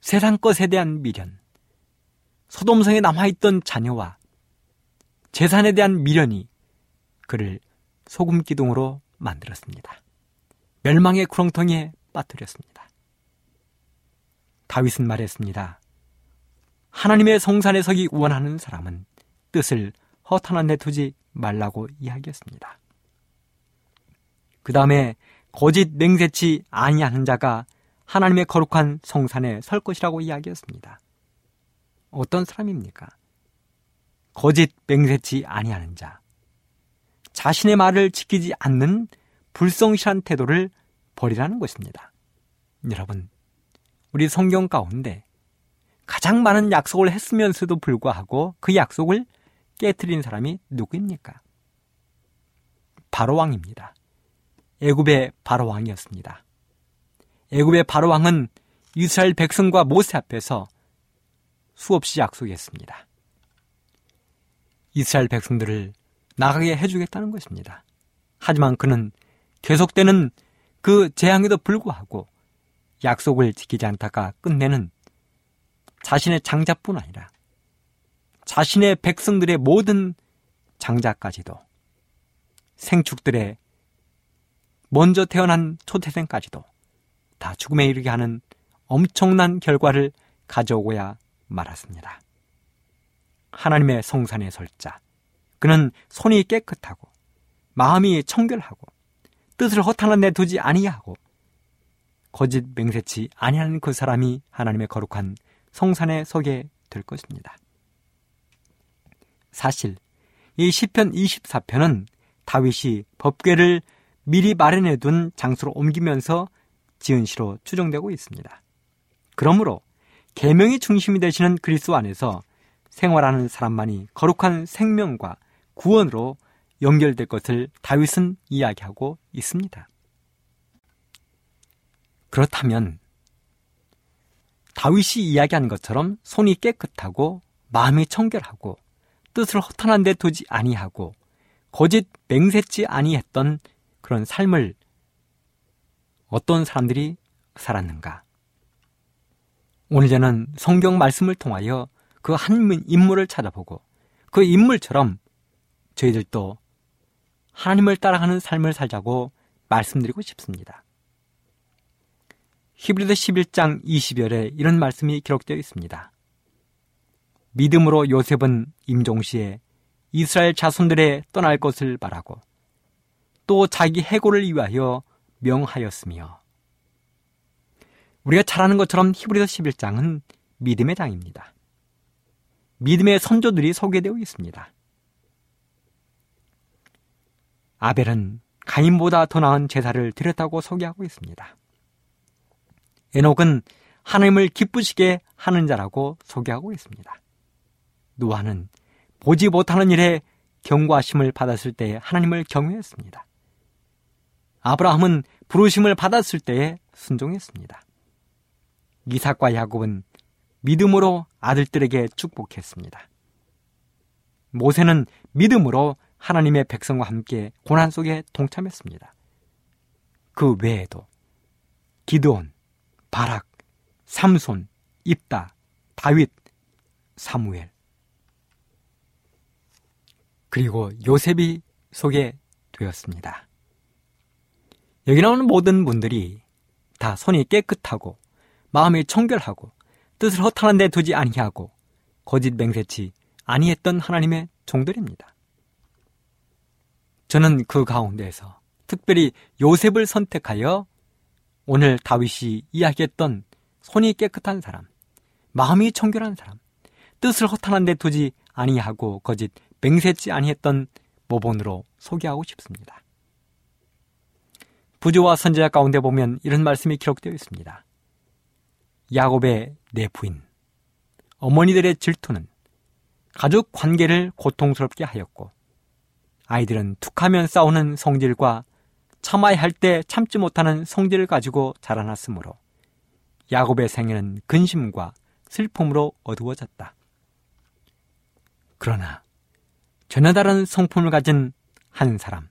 세상 것에 대한 미련, 소돔성에 남아있던 자녀와 재산에 대한 미련이 그를 소금 기둥으로 만들었습니다. 멸망의 구렁텅이에 빠뜨렸습니다. 다윗은 말했습니다. 하나님의 성산에 서기 원하는 사람은 뜻을 허탄한 데 두지 말라고 이야기했습니다. 그 다음에 거짓 맹세치 아니하는 자가 하나님의 거룩한 성산에 설 것이라고 이야기했습니다. 어떤 사람입니까? 거짓 맹세치 아니하는 자. 자신의 말을 지키지 않는 불성실한 태도를 버리라는 것입니다. 여러분, 우리 성경 가운데 가장 많은 약속을 했으면서도 불구하고 그 약속을 깨뜨린 사람이 누구입니까? 바로왕입니다. 애굽의 바로왕이었습니다. 애굽의 바로 왕은 이스라엘 백성과 모세 앞에서 수없이 약속했습니다. 이스라엘 백성들을 나가게 해주겠다는 것입니다. 하지만 그는 계속되는 그 재앙에도 불구하고 약속을 지키지 않다가 끝내는 자신의 장자뿐 아니라 자신의 백성들의 모든 장자까지도 생축들의 먼저 태어난 초태생까지도 다 죽음에 이르게 하는 엄청난 결과를 가져오고야 말았습니다. 하나님의 성산에 설 자. 그는 손이 깨끗하고 마음이 청결하고 뜻을 허탄한 내 두지 아니하고 거짓 맹세치 아니하는 그 사람이 하나님의 거룩한 성산에 서게 될 것입니다. 사실 이 시편 24편은 다윗이 법궤를 미리 마련해 둔 장소로 옮기면서 지은 시로 추정되고 있습니다. 그러므로 계명이 중심이 되시는 그리스도 안에서 생활하는 사람만이 거룩한 생명과 구원으로 연결될 것을 다윗은 이야기하고 있습니다. 그렇다면 다윗이 이야기한 것처럼 손이 깨끗하고 마음이 청결하고 뜻을 허탄한 데 두지 아니하고 거짓 맹세치 아니했던 그런 삶을 어떤 사람들이 살았는가? 오늘 저는 성경 말씀을 통하여 그 한 인물을 찾아보고 그 인물처럼 저희들도 하나님을 따라가는 삶을 살자고 말씀드리고 싶습니다. 히브리서 11장 20절에 이런 말씀이 기록되어 있습니다. 믿음으로 요셉은 임종시에 이스라엘 자손들의 떠날 것을 바라고 또 자기 해고를 위하여 명하였으며 우리가 잘 아는 것처럼 히브리서 11장은 믿음의 장입니다. 믿음의 선조들이 소개되어 있습니다. 아벨은 가인보다 더 나은 제사를 드렸다고 소개하고 있습니다. 에녹은 하나님을 기쁘시게 하는 자라고 소개하고 있습니다. 노아는 보지 못하는 일에 경과심을 받았을 때 하나님을 경외했습니다. 아브라함은 부르심을 받았을 때에 순종했습니다. 이삭과 야곱은 믿음으로 아들들에게 축복했습니다. 모세는 믿음으로 하나님의 백성과 함께 고난 속에 동참했습니다. 그 외에도 기드온, 바락, 삼손, 입다, 다윗, 사무엘 그리고 요셉이 소개되었습니다. 여기 나오는 모든 분들이 다 손이 깨끗하고 마음이 청결하고 뜻을 허탄한 데 두지 아니하고 거짓 맹세치 아니했던 하나님의 종들입니다. 저는 그 가운데에서 특별히 요셉을 선택하여 오늘 다윗이 이야기했던 손이 깨끗한 사람, 마음이 청결한 사람, 뜻을 허탄한 데 두지 아니하고 거짓 맹세치 아니했던 모본으로 소개하고 싶습니다. 부조와 선제자 가운데 보면 이런 말씀이 기록되어 있습니다. 야곱의 내 부인, 어머니들의 질투는 가족 관계를 고통스럽게 하였고, 아이들은 툭하면 싸우는 성질과 참아야 할 때 참지 못하는 성질을 가지고 자라났으므로 야곱의 생애는 근심과 슬픔으로 어두워졌다. 그러나 전혀 다른 성품을 가진 한 사람,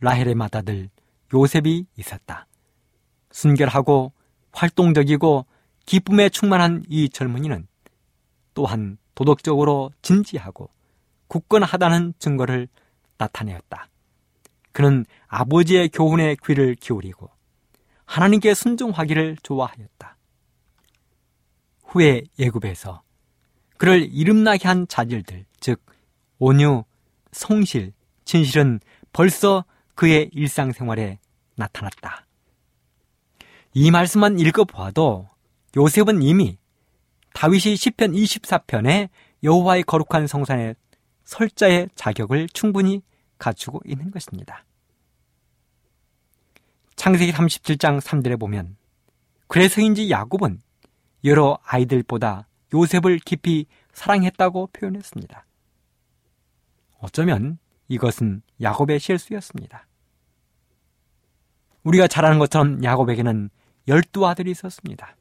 라헬의 맏아들 요셉이 있었다. 순결하고 활동적이고 기쁨에 충만한 이 젊은이는 또한 도덕적으로 진지하고 굳건하다는 증거를 나타내었다. 그는 아버지의 교훈에 귀를 기울이고 하나님께 순종하기를 좋아하였다. 후에 예굽에서 그를 이름나게 한 자질들, 즉 온유, 성실, 진실은 벌써 그의 일상생활에 나타났다. 이 말씀만 읽어보아도 요셉은 이미 다윗이 시편 24편에 여호와의 거룩한 성산의 설자의 자격을 충분히 갖추고 있는 것입니다. 창세기 37장 3절에 보면 그래서인지 야곱은 여러 아이들보다 요셉을 깊이 사랑했다고 표현했습니다. 어쩌면 이것은 야곱의 실수였습니다. 우리가 잘 아는 것처럼 야곱에게는 열두 아들이 있었습니다.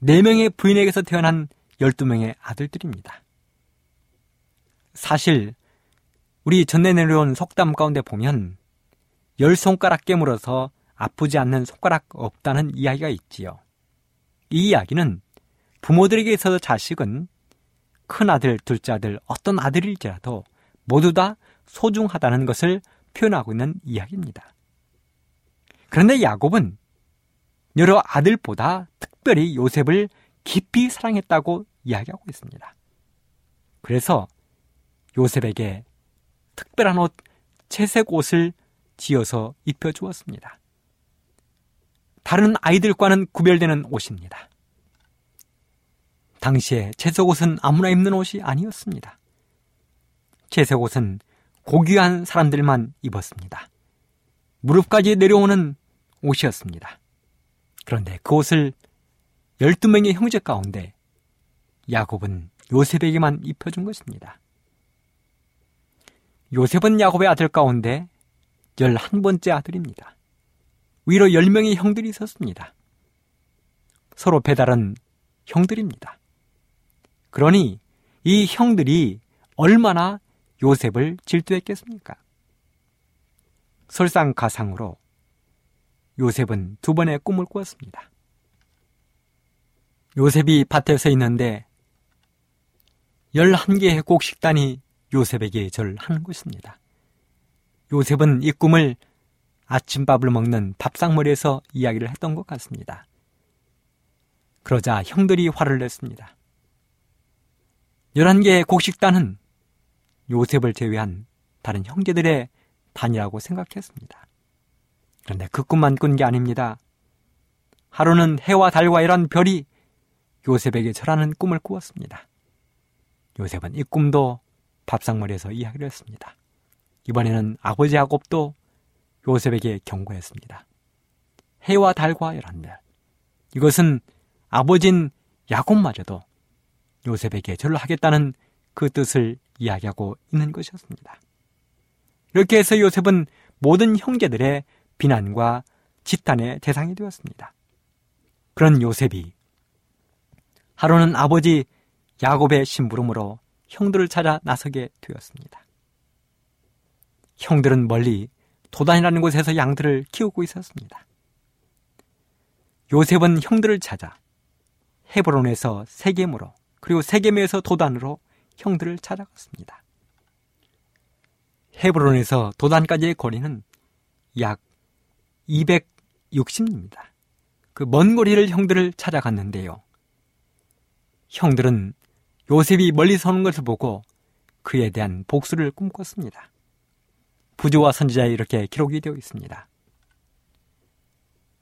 네 명의 부인에게서 태어난 열두 명의 아들들입니다. 사실 우리 전내 내려온 속담 가운데 보면 열 손가락 깨물어서 아프지 않는 손가락 없다는 이야기가 있지요. 이 이야기는 부모들에게 있어서 자식은 큰 아들, 둘째 아들, 어떤 아들일지라도 모두 다 소중하다는 것을 표현하고 있는 이야기입니다. 그런데 야곱은 여러 아들보다 특별히 요셉을 깊이 사랑했다고 이야기하고 있습니다. 그래서 요셉에게 특별한 옷, 채색 옷을 지어서 입혀주었습니다. 다른 아이들과는 구별되는 옷입니다. 당시에 채색 옷은 아무나 입는 옷이 아니었습니다. 채색 옷은 고귀한 사람들만 입었습니다. 무릎까지 내려오는 옷이었습니다. 그런데 그 옷을 12명의 형제 가운데 야곱은 요셉에게만 입혀준 것입니다. 요셉은 야곱의 아들 가운데 열한 번째 아들입니다. 위로 열 명의 형들이 있었습니다. 서로 배달은 형들입니다. 그러니 이 형들이 얼마나 요셉을 질투했겠습니까? 설상가상으로 요셉은 두 번의 꿈을 꾸었습니다. 요셉이 밭에 서 있는데 11개의 곡식단이 요셉에게 절을 하는 것입니다. 요셉은 이 꿈을 아침밥을 먹는 밥상머리에서 이야기를 했던 것 같습니다. 그러자 형들이 화를 냈습니다. 11개의 곡식단은 요셉을 제외한 다른 형제들의 단이라고 생각했습니다. 그런데 그 꿈만 꾼 게 아닙니다. 하루는 해와 달과 이런 별이 요셉에게 절하는 꿈을 꾸었습니다. 요셉은 이 꿈도 밥상머리에서 이야기를 했습니다. 이번에는 아버지 야곱도 요셉에게 경고했습니다. 해와 달과 열한 별. 이것은 아버진 야곱마저도 요셉에게 절을 하겠다는 그 뜻을 이야기하고 있는 것이었습니다. 이렇게 해서 요셉은 모든 형제들의 비난과 지탄의 대상이 되었습니다. 그런 요셉이 하루는 아버지 야곱의 심부름으로 형들을 찾아 나서게 되었습니다. 형들은 멀리 도단이라는 곳에서 양들을 키우고 있었습니다. 요셉은 형들을 찾아 헤브론에서 세겜으로 그리고 세겜에서 도단으로 형들을 찾아갔습니다. 헤브론에서 도단까지의 거리는 약 260입니다. 그 먼 거리를 형들을 찾아갔는데요. 형들은 요셉이 멀리 서는 것을 보고 그에 대한 복수를 꿈꿨습니다. 부조와 선지자에 이렇게 기록이 되어 있습니다.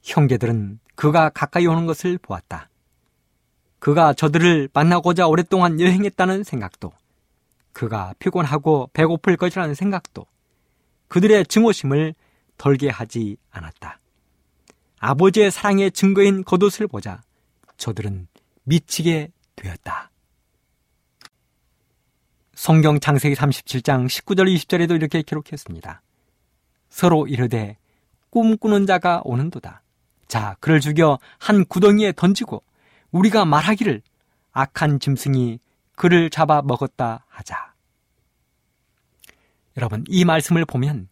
형제들은 그가 가까이 오는 것을 보았다. 그가 저들을 만나고자 오랫동안 여행했다는 생각도, 그가 피곤하고 배고플 것이라는 생각도, 그들의 증오심을 덜게 하지 않았다. 아버지의 사랑의 증거인 겉옷을 보자 저들은 미치게 되었다. 성경 창세기 37장 19절 20절에도 이렇게 기록했습니다. 서로 이르되 꿈꾸는 자가 오는도다. 자, 그를 죽여 한 구덩이에 던지고 우리가 말하기를 악한 짐승이 그를 잡아 먹었다 하자. 여러분, 이 말씀을 보면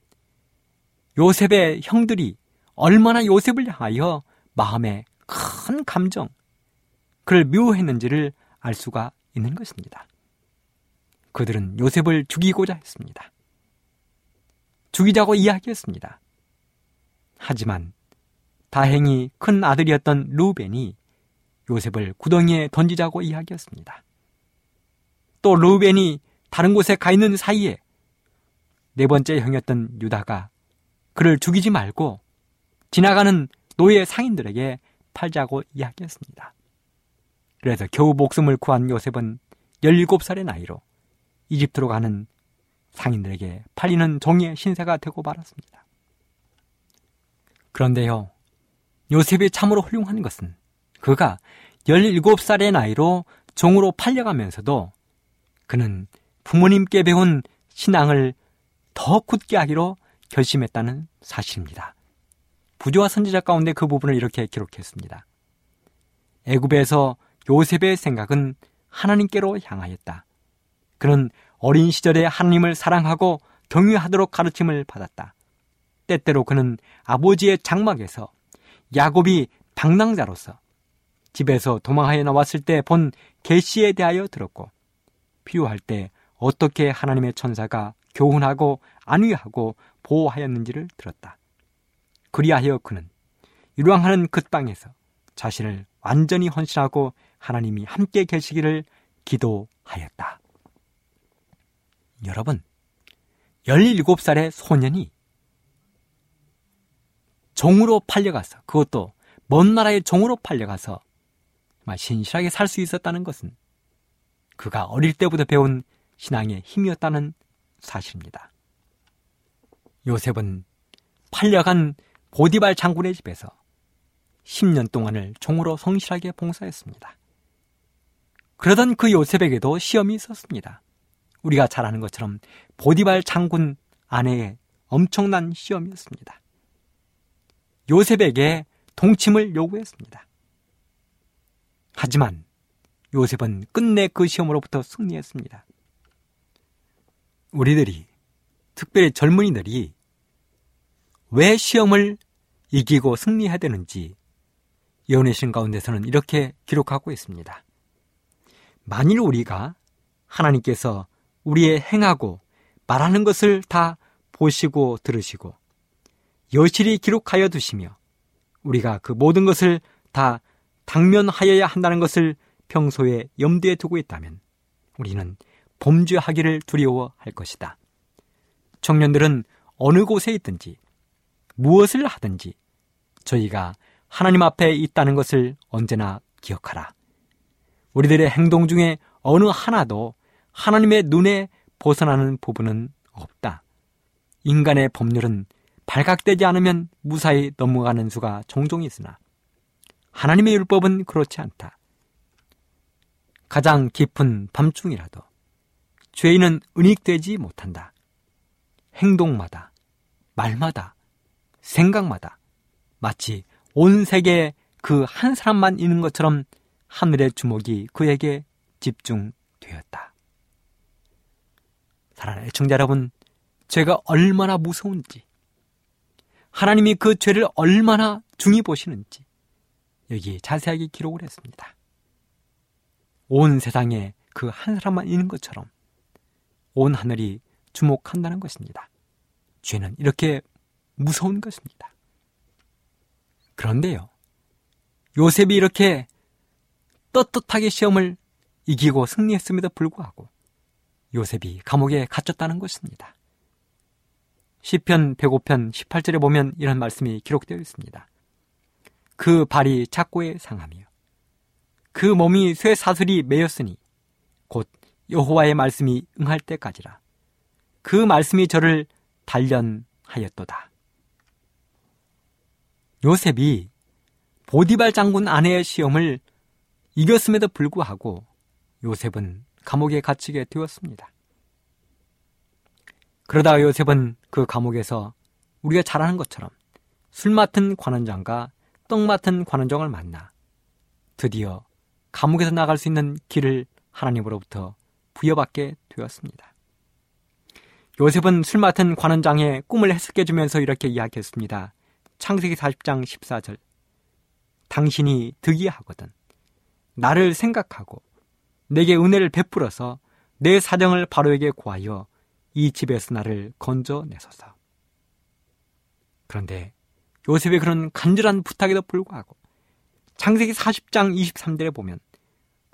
요셉의 형들이 얼마나 요셉을 향하여 마음에 큰 감정, 그를 미워했는지를 알 수가 있는 것입니다. 그들은 요셉을 죽이고자 했습니다. 죽이자고 이야기했습니다. 하지만 다행히 큰 아들이었던 루벤이 요셉을 구덩이에 던지자고 이야기했습니다. 또 루벤이 다른 곳에 가 있는 사이에 네 번째 형이었던 유다가 그를 죽이지 말고 지나가는 노예 상인들에게 팔자고 이야기했습니다. 그래서 겨우 목숨을 구한 요셉은 17살의 나이로 이집트로 가는 상인들에게 팔리는 종의 신세가 되고 말았습니다. 그런데요, 요셉이 참으로 훌륭한 것은 그가 17살의 나이로 종으로 팔려가면서도 그는 부모님께 배운 신앙을 더 굳게 하기로 결심했다는 사실입니다. 부조와 선지자 가운데 그 부분을 이렇게 기록했습니다. 애굽에서 요셉의 생각은 하나님께로 향하였다. 그는 어린 시절에 하나님을 사랑하고 경유하도록 가르침을 받았다. 때때로 그는 아버지의 장막에서 야곱이 방랑자로서 집에서 도망하여 나왔을 때 본 계시에 대하여 들었고 필요할 때 어떻게 하나님의 천사가 교훈하고 안위하고 보호하였는지를 들었다. 그리하여 그는 유랑하는 그 땅에서 자신을 완전히 헌신하고 하나님이 함께 계시기를 기도하였다. 여러분, 17살의 소년이 종으로 팔려가서, 그것도 먼 나라의 종으로 팔려가서 신실하게 살 수 있었다는 것은 그가 어릴 때부터 배운 신앙의 힘이었다는 사실입니다. 요셉은 팔려간 보디발 장군의 집에서 10년 동안을 종으로 성실하게 봉사했습니다. 그러던 그 요셉에게도 시험이 있었습니다. 우리가 잘 아는 것처럼 보디발 장군 아내의 엄청난 시험이었습니다. 요셉에게 동침을 요구했습니다. 하지만 요셉은 끝내 그 시험으로부터 승리했습니다. 우리들이, 특별히 젊은이들이 왜 시험을 이기고 승리해야 되는지 예언의 신 가운데서는 이렇게 기록하고 있습니다. 만일 우리가 하나님께서 우리의 행하고 말하는 것을 다 보시고 들으시고 여실히 기록하여 두시며 우리가 그 모든 것을 다 당면하여야 한다는 것을 평소에 염두에 두고 있다면 우리는 범죄하기를 두려워할 것이다. 청년들은 어느 곳에 있든지 무엇을 하든지 저희가 하나님 앞에 있다는 것을 언제나 기억하라. 우리들의 행동 중에 어느 하나도 하나님의 눈에 벗어나는 부분은 없다. 인간의 법률은 발각되지 않으면 무사히 넘어가는 수가 종종 있으나 하나님의 율법은 그렇지 않다. 가장 깊은 밤중이라도 죄인은 은닉되지 못한다. 행동마다, 말마다, 생각마다 마치 온 세계에 그 한 사람만 있는 것처럼 하늘의 주목이 그에게 집중되었다. 사랑하는 애청자 여러분, 죄가 얼마나 무서운지, 하나님이 그 죄를 얼마나 중히 보시는지, 여기 자세하게 기록을 했습니다. 온 세상에 그 한 사람만 있는 것처럼 온 하늘이 주목한다는 것입니다. 죄는 이렇게 무서운 것입니다. 그런데요, 요셉이 이렇게 떳떳하게 시험을 이기고 승리했음에도 불구하고 요셉이 감옥에 갇혔다는 것입니다. 시편 105편 18절에 보면 이런 말씀이 기록되어 있습니다. 그 발이 착고에 상하며 그 몸이 쇠 사슬이 매였으니 곧 여호와의 말씀이 응할 때까지라. 그 말씀이 저를 단련하였도다. 요셉이 보디발 장군 아내의 시험을 이겼음에도 불구하고 요셉은 감옥에 갇히게 되었습니다. 그러다가 요셉은 그 감옥에서 우리가 잘 아는 것처럼 술 맡은 관원장과 떡 맡은 관원장을 만나 드디어 감옥에서 나갈 수 있는 길을 하나님으로부터 부여받게 되었습니다. 요셉은 술 맡은 관원장의 꿈을 해석해 주면서 이렇게 이야기했습니다. 창세기 40장 14절. 당신이 득이하거든. 나를 생각하고 내게 은혜를 베풀어서 내 사정을 바로에게 구하여 이 집에서 나를 건져내소서. 그런데 요셉의 그런 간절한 부탁에도 불구하고 창세기 40장 23절에 보면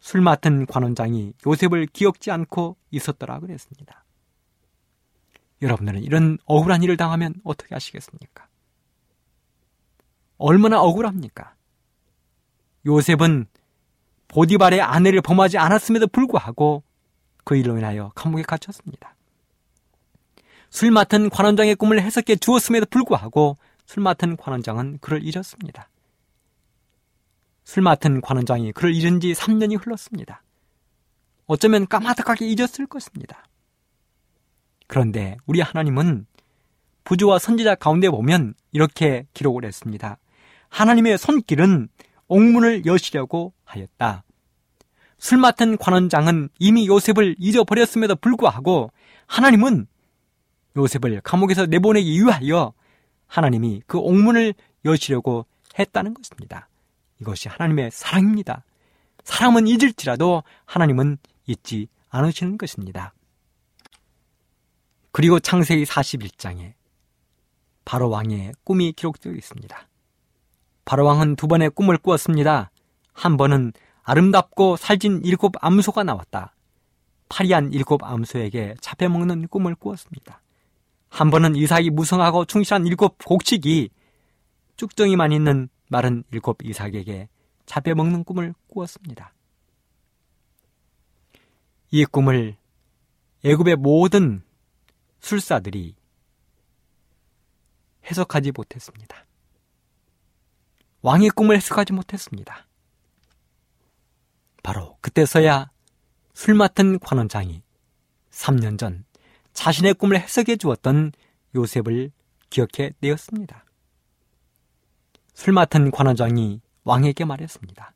술 맡은 관원장이 요셉을 기억지 않고 있었더라 그랬습니다. 여러분들은 이런 억울한 일을 당하면 어떻게 하시겠습니까? 얼마나 억울합니까? 요셉은 보디발의 아내를 범하지 않았음에도 불구하고 그 일로 인하여 감옥에 갇혔습니다. 술 맡은 관원장의 꿈을 해석해 주었음에도 불구하고 술 맡은 관원장은 그를 잃었습니다. 술 맡은 관원장이 그를 잃은 지 3년이 흘렀습니다. 어쩌면 까마득하게 잊었을 것입니다. 그런데 우리 하나님은 부조와 선지자 가운데 보면 이렇게 기록을 했습니다. 하나님의 손길은 옥문을 여시려고 하였다. 술 맡은 관원장은 이미 요셉을 잊어버렸음에도 불구하고 하나님은 요셉을 감옥에서 내보내기 위하여 하나님이 그 옥문을 여시려고 했다는 것입니다. 이것이 하나님의 사랑입니다. 사람은 잊을지라도 하나님은 잊지 않으시는 것입니다. 그리고 창세기 41장에 바로 왕의 꿈이 기록되어 있습니다. 바로 왕은 두 번의 꿈을 꾸었습니다. 한 번은 아름답고 살진 일곱 암소가 나왔다. 파리한 일곱 암소에게 잡혀먹는 꿈을 꾸었습니다. 한 번은 이삭이 무성하고 충실한 일곱 곡식이 쭉정이만 있는 마른 일곱 이삭에게 잡혀먹는 꿈을 꾸었습니다. 이 꿈을 애굽의 모든 술사들이 해석하지 못했습니다. 왕의 꿈을 해석하지 못했습니다. 바로 그때서야 술 맡은 관원장이 3년 전 자신의 꿈을 해석해 주었던 요셉을 기억해 내었습니다. 술 맡은 관원장이 왕에게 말했습니다.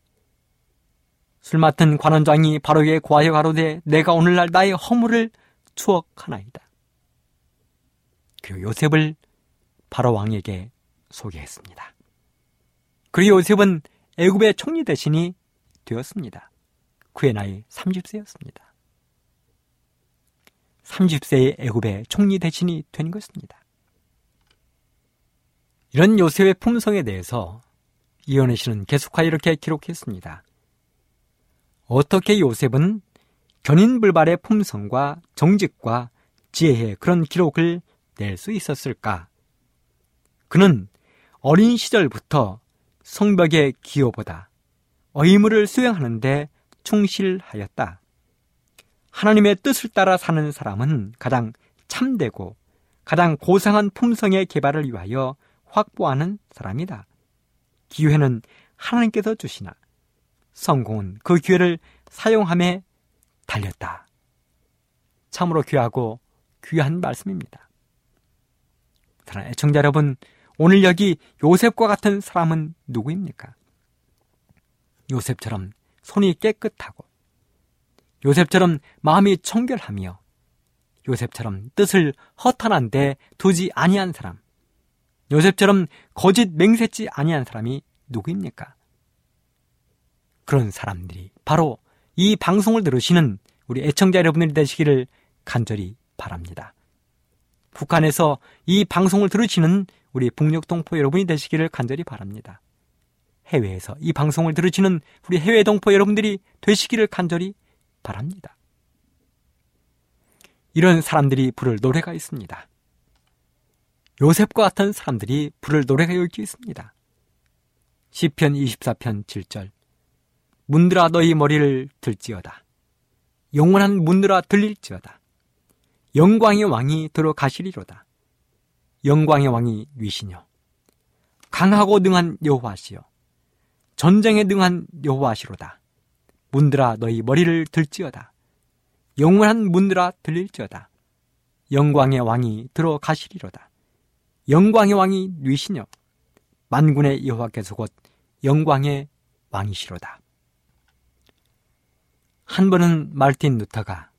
술 맡은 관원장이 바로에 고하여 가로되 내가 오늘날 나의 허물을 추억하나이다. 그리고 요셉을 바로 왕에게 소개했습니다. 그리고 요셉은 애굽의 총리 대신이 되었습니다. 그의 나이 30세였습니다. 30세의 애굽의 총리 대신이 된 것입니다. 이런 요셉의 품성에 대해서 이현혜 씨는 계속하여 이렇게 기록했습니다. 어떻게 요셉은 견인불발의 품성과 정직과 지혜의 그런 기록을 낼 수 있었을까? 그는 어린 시절부터 성벽의 기호보다 의무를 수행하는데 충실하였다. 하나님의 뜻을 따라 사는 사람은 가장 참되고 가장 고상한 품성의 개발을 위하여 확보하는 사람이다. 기회는 하나님께서 주시나 성공은 그 기회를 사용함에 달렸다. 참으로 귀하고 귀한 말씀입니다. 사랑하는 애청자 여러분, 오늘 여기 요셉과 같은 사람은 누구입니까? 요셉처럼 손이 깨끗하고 요셉처럼 마음이 청결하며 요셉처럼 뜻을 허탄한 데 두지 아니한 사람 요셉처럼 거짓 맹세치 아니한 사람이 누구입니까? 그런 사람들이 바로 이 방송을 들으시는 우리 애청자 여러분들이 되시기를 간절히 바랍니다. 북한에서 이 방송을 들으시는 우리 북녘동포 여러분이 되시기를 간절히 바랍니다. 해외에서 이 방송을 들으시는 우리 해외 동포 여러분들이 되시기를 간절히 바랍니다. 이런 사람들이 부를 노래가 있습니다. 요셉과 같은 사람들이 노래가 얽혀 있습니다. 시편 24편 7절 문들아 너희 머리를 들지어다. 영원한 문들아 들릴지어다. 영광의 왕이 들어가시리로다. 영광의 왕이 위시녀. 강하고 능한 여호와시여. 전쟁에 능한 여호와시로다. 문들아 너희 머리를 들지어다. 영원한 문들아 들릴지어다. 영광의 왕이 들어가시리로다. 영광의 왕이 뉘시녀. 만군의 여호와께서 곧 영광의 왕이시로다. 한 번은 말틴 루터가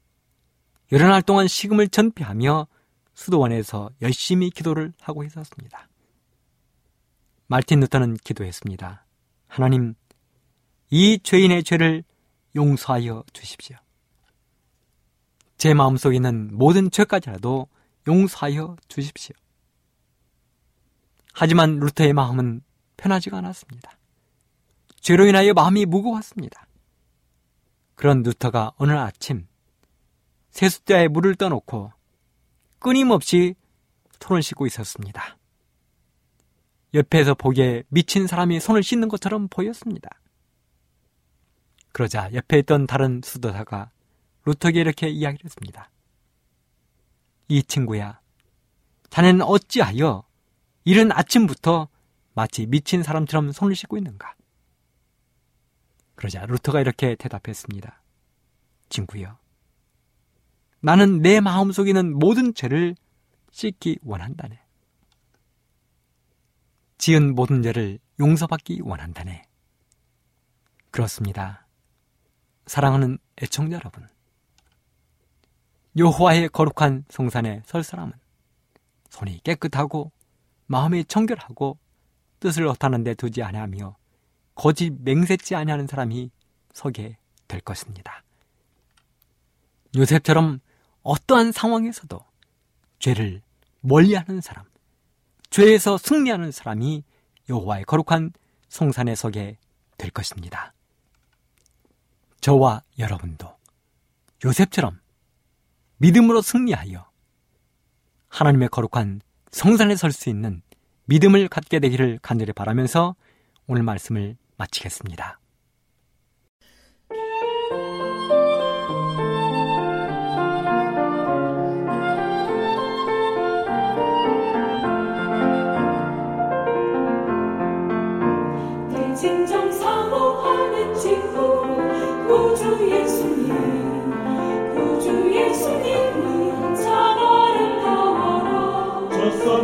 여러 날 동안 식음을 전폐하며 수도원에서 열심히 기도를 하고 있었습니다. 말틴 루터는 기도했습니다. 하나님, 이 죄인의 죄를 용서하여 주십시오. 제 마음속에 있는 모든 죄까지라도 용서하여 주십시오. 하지만 루터의 마음은 편하지가 않았습니다. 죄로 인하여 마음이 무거웠습니다. 그런 루터가 어느 아침 세숫대에 물을 떠놓고 끊임없이 손을 씻고 있었습니다. 옆에서 보기에 미친 사람이 손을 씻는 것처럼 보였습니다. 그러자 옆에 있던 다른 수도사가 루터에게 이렇게 이야기를 했습니다. 이 친구야, 자네는 어찌하여 이른 아침부터 마치 미친 사람처럼 손을 씻고 있는가? 그러자 루터가 이렇게 대답했습니다. 친구여, 나는 내 마음속에 있는 모든 죄를 씻기 원한다네. 지은 모든 죄를 용서받기 원한다네. 그렇습니다. 사랑하는 애청자 여러분. 여호와의 거룩한 성산에 설 사람은 손이 깨끗하고 마음이 청결하고 뜻을 허탄한 데 두지 아니하며 거짓 맹세치 아니하는 사람이 서게 될 것입니다. 요셉처럼 어떠한 상황에서도 죄를 멀리하는 사람, 죄에서 승리하는 사람이 여호와의 거룩한 성산에 서게 될 것입니다. 저와 여러분도 요셉처럼 믿음으로 승리하여 하나님의 거룩한 성산에 설 수 있는 믿음을 갖게 되기를 간절히 바라면서 오늘 말씀을 마치겠습니다. 친구 구주 예수님 구주 예수님 저